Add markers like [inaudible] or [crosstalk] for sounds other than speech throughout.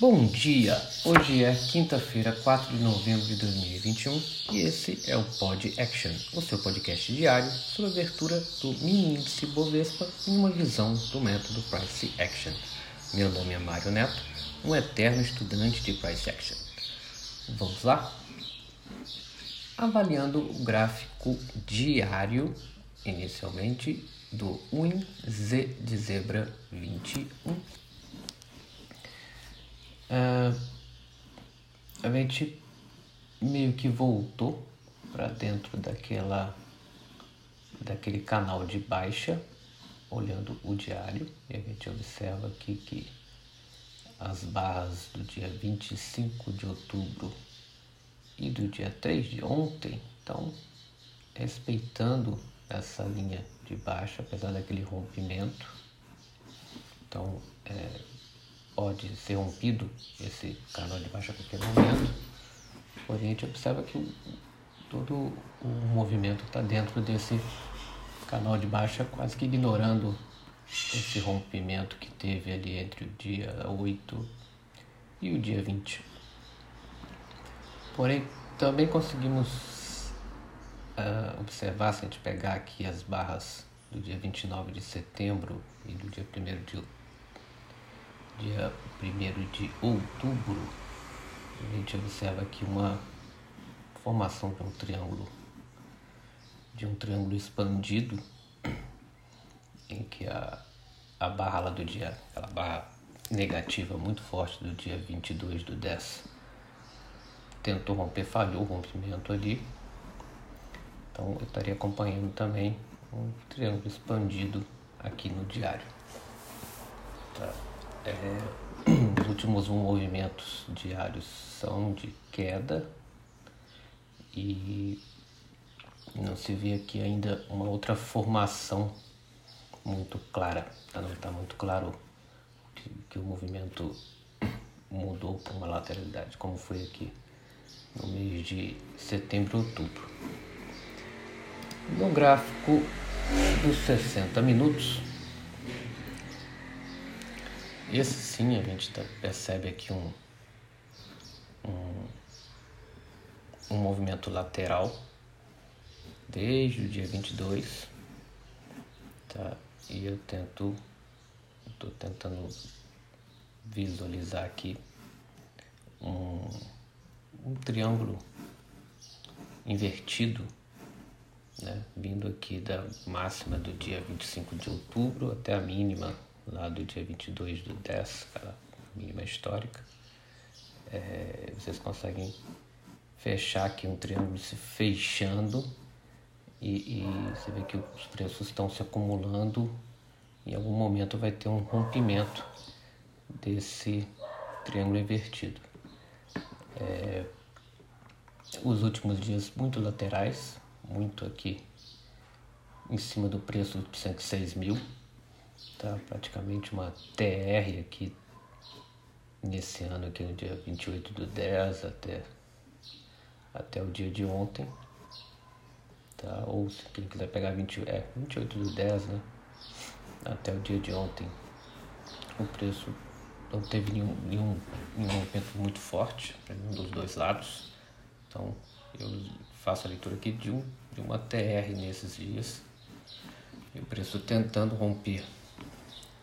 Bom dia! Hoje é quinta-feira, 4 de novembro de 2021 e esse é o Pod Action, o seu podcast diário sobre a abertura do mini índice Bovespa em uma visão do método Price Action. Meu nome é Mário Neto, um eterno estudante de Price Action. Vamos lá? Avaliando o gráfico diário, inicialmente, do WIN Z de Zebra 21 Uh, a gente meio que voltou para dentro daquela daquele canal de baixa, olhando o diário, e a gente observa aqui que as barras do dia 25 de outubro e do dia 3 de ontem estão respeitando essa linha de baixa, apesar daquele rompimento. Então, é, pode ser rompido esse canal de baixa a qualquer momento, porém a gente observa que todo o movimento está dentro desse canal de baixa, quase que ignorando esse rompimento que teve ali entre o dia 8 e o dia 20. Porém, também conseguimos uh, observar, se a gente pegar aqui as barras do dia 29 de setembro e do dia 1 de dia 1 de outubro, a gente observa aqui uma formação de um triângulo, de um triângulo expandido, em que a, a barra lá do dia, aquela barra negativa muito forte do dia 22 do 10, tentou romper, falhou o rompimento ali. Então eu estaria acompanhando também um triângulo expandido aqui no diário. É, os últimos movimentos diários são de queda e não se vê aqui ainda uma outra formação muito clara. Tá? Não está muito claro que, que o movimento mudou para uma lateralidade, como foi aqui no mês de setembro e outubro. No gráfico dos 60 minutos, esse sim a gente tá, percebe aqui um, um, um movimento lateral desde o dia 22, tá? E eu tento, estou tentando visualizar aqui um, um triângulo invertido, né? Vindo aqui da máxima do dia 25 de outubro até a mínima lá do dia 22 do 10, aquela mínima histórica, é, vocês conseguem fechar aqui um triângulo se fechando e, e você vê que os preços estão se acumulando. Em algum momento vai ter um rompimento desse triângulo invertido. É, os últimos dias muito laterais, muito aqui em cima do preço de 106 mil tá praticamente uma TR aqui nesse ano aqui no dia 28 do 10 até, até o dia de ontem. Tá? Ou se quem quiser pegar 20, é, 28 do 10, né? Até o dia de ontem. O preço não teve nenhum, nenhum, nenhum movimento muito forte nenhum dos dois lados. Então eu faço a leitura aqui de, um, de uma TR nesses dias. E o preço tentando romper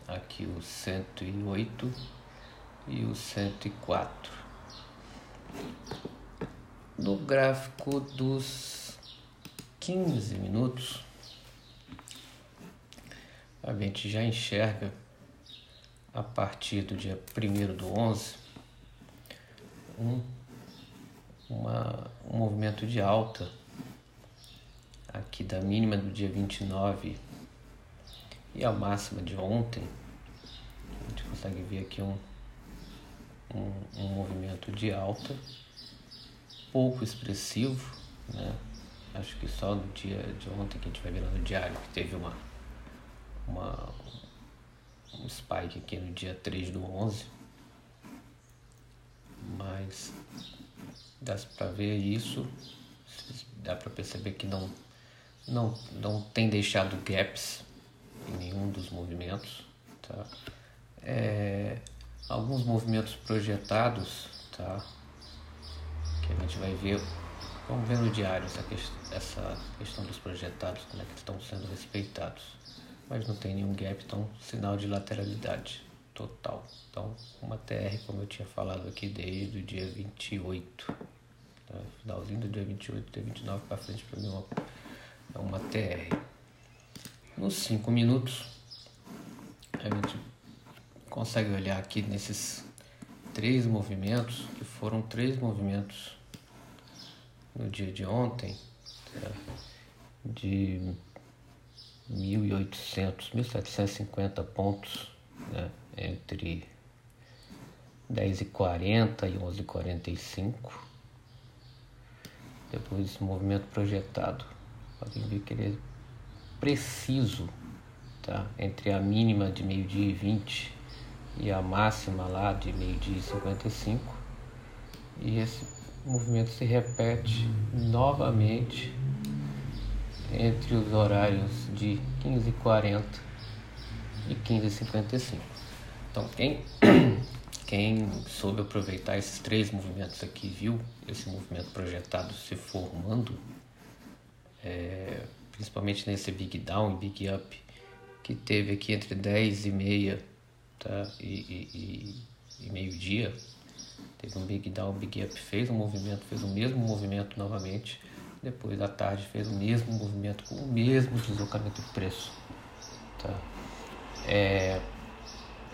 aqui o 108 e o 104. No gráfico dos 15 minutos, a gente já enxerga a partir do dia 1 do 11 um, uma, um movimento de alta aqui da mínima do dia 29 e a máxima de ontem, consegue ver aqui um, um, um movimento de alta, pouco expressivo, né? Acho que só no dia de ontem que a gente vai ver no diário que teve uma, uma um spike aqui no dia 3 do 11. Mas dá para ver isso, dá para perceber que não, não, não tem deixado gaps em nenhum dos movimentos. Tá? É, alguns movimentos projetados, tá? Que a gente vai ver, vamos ver no diário essa, essa questão dos projetados, como é que estão sendo respeitados. Mas não tem nenhum gap, então sinal de lateralidade total. Então, uma TR, como eu tinha falado aqui, desde o dia 28. Tá? Finalzinho do dia 28, dia 29 para frente, para mim é uma TR. Nos 5 minutos, a gente consegue olhar aqui nesses três movimentos, que foram três movimentos no dia de ontem, de 1.800, 1.750 pontos né? entre 10h40 e 11h45. Depois movimento projetado. Podem ver que ele é preciso tá? entre a mínima de meio-dia e 20 e a máxima lá de meio-dia e 55. E esse movimento se repete novamente entre os horários de 15h40 e 15h55. Então, quem, [coughs] quem soube aproveitar esses três movimentos aqui, viu esse movimento projetado se formando, é, principalmente nesse Big Down e Big Up, que teve aqui entre 10 e meia tá? e, e, e, e meio-dia, teve um Big Down, Big Up, fez um movimento, fez o mesmo movimento novamente, depois da tarde fez o mesmo movimento com o mesmo deslocamento de preço. Tá? É,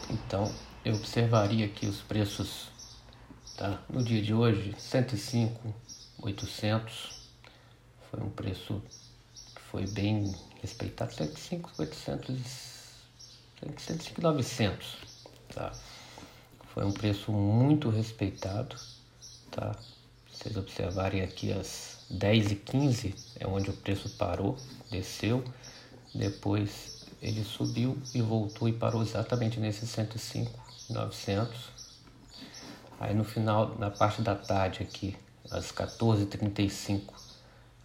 então eu observaria aqui os preços tá? no dia de hoje, 105, 800, foi um preço que foi bem respeitado, 105, 800, 105, 900, tá? Foi um preço muito respeitado, tá? Vocês observarem aqui as 10 e 15 é onde o preço parou, desceu, depois ele subiu e voltou e parou exatamente nesse 105, 900. Aí no final, na parte da tarde aqui, às 14h35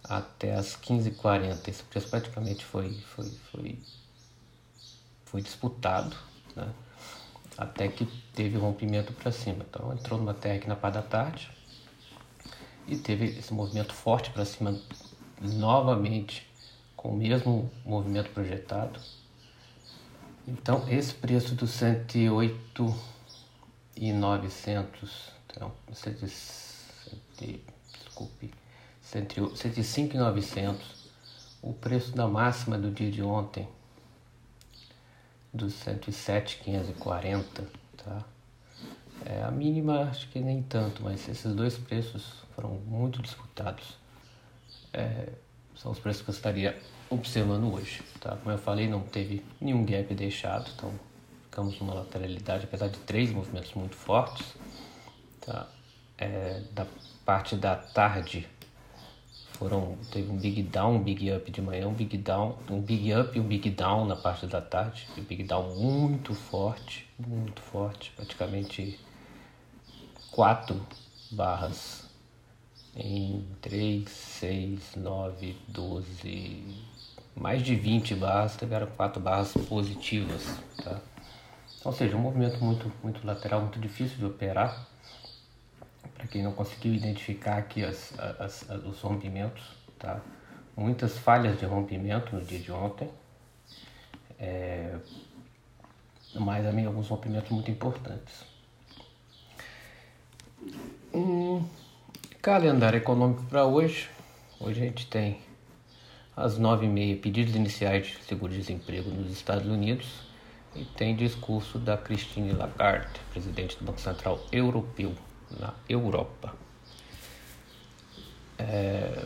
até às 15h40, esse preço praticamente foi, foi, foi, foi disputado, né? até que teve rompimento para cima. Então entrou numa terra aqui na parte da tarde e teve esse movimento forte para cima novamente com o mesmo movimento projetado então, esse preço do 108 e 900, então, desculpe, 105 e 900, o preço da máxima do dia de ontem, dos 107 540, tá? É, a mínima acho que nem tanto, mas esses dois preços foram muito disputados. É, são os preços que eu estaria observando hoje. Tá? Como eu falei, não teve nenhum gap deixado, então ficamos numa lateralidade, apesar de três movimentos muito fortes. Tá? É, da parte da tarde foram teve um big down, um big up de manhã, um big down, um big up e um big down na parte da tarde. Um big down muito forte, muito forte, praticamente quatro barras em 3, 6, 9, 12, mais de 20 barras, tiveram 4 barras positivas, tá? Ou seja, um movimento muito, muito lateral, muito difícil de operar. Para quem não conseguiu identificar aqui as, as, as, os rompimentos, tá? Muitas falhas de rompimento no dia de ontem. É, mas também alguns rompimentos muito importantes. Hum, calendário econômico para hoje. Hoje a gente tem às nove e meia pedidos iniciais de seguro-desemprego nos Estados Unidos e tem discurso da Christine Lagarde, presidente do Banco Central Europeu, na Europa. É,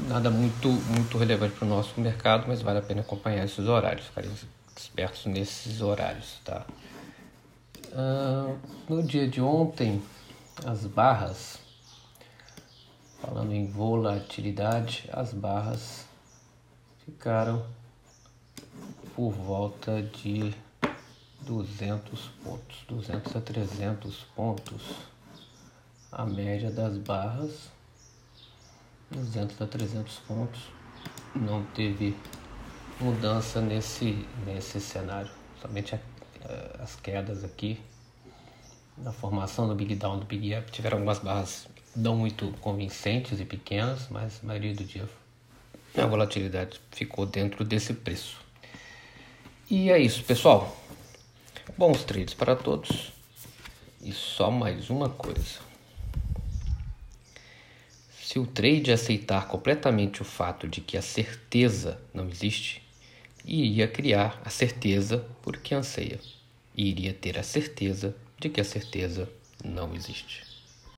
nada muito, muito relevante para o nosso mercado, mas vale a pena acompanhar esses horários, ficarem espertos nesses horários. Tá? Ah, no dia de ontem, as barras, falando em volatilidade, as barras ficaram por volta de 200 pontos, 200 a 300 pontos. A média das barras, 200 a 300 pontos. Não teve mudança nesse, nesse cenário, somente a, as quedas aqui. na formação do Big Down do Big Gap. Tiveram algumas barras não muito convincentes e pequenas, mas a maioria do dia a volatilidade ficou dentro desse preço. E é isso, pessoal. Bons trades para todos. E só mais uma coisa. Se o trade aceitar completamente o fato de que a certeza não existe, iria criar a certeza porque anseia, e iria ter a certeza de que a certeza não existe.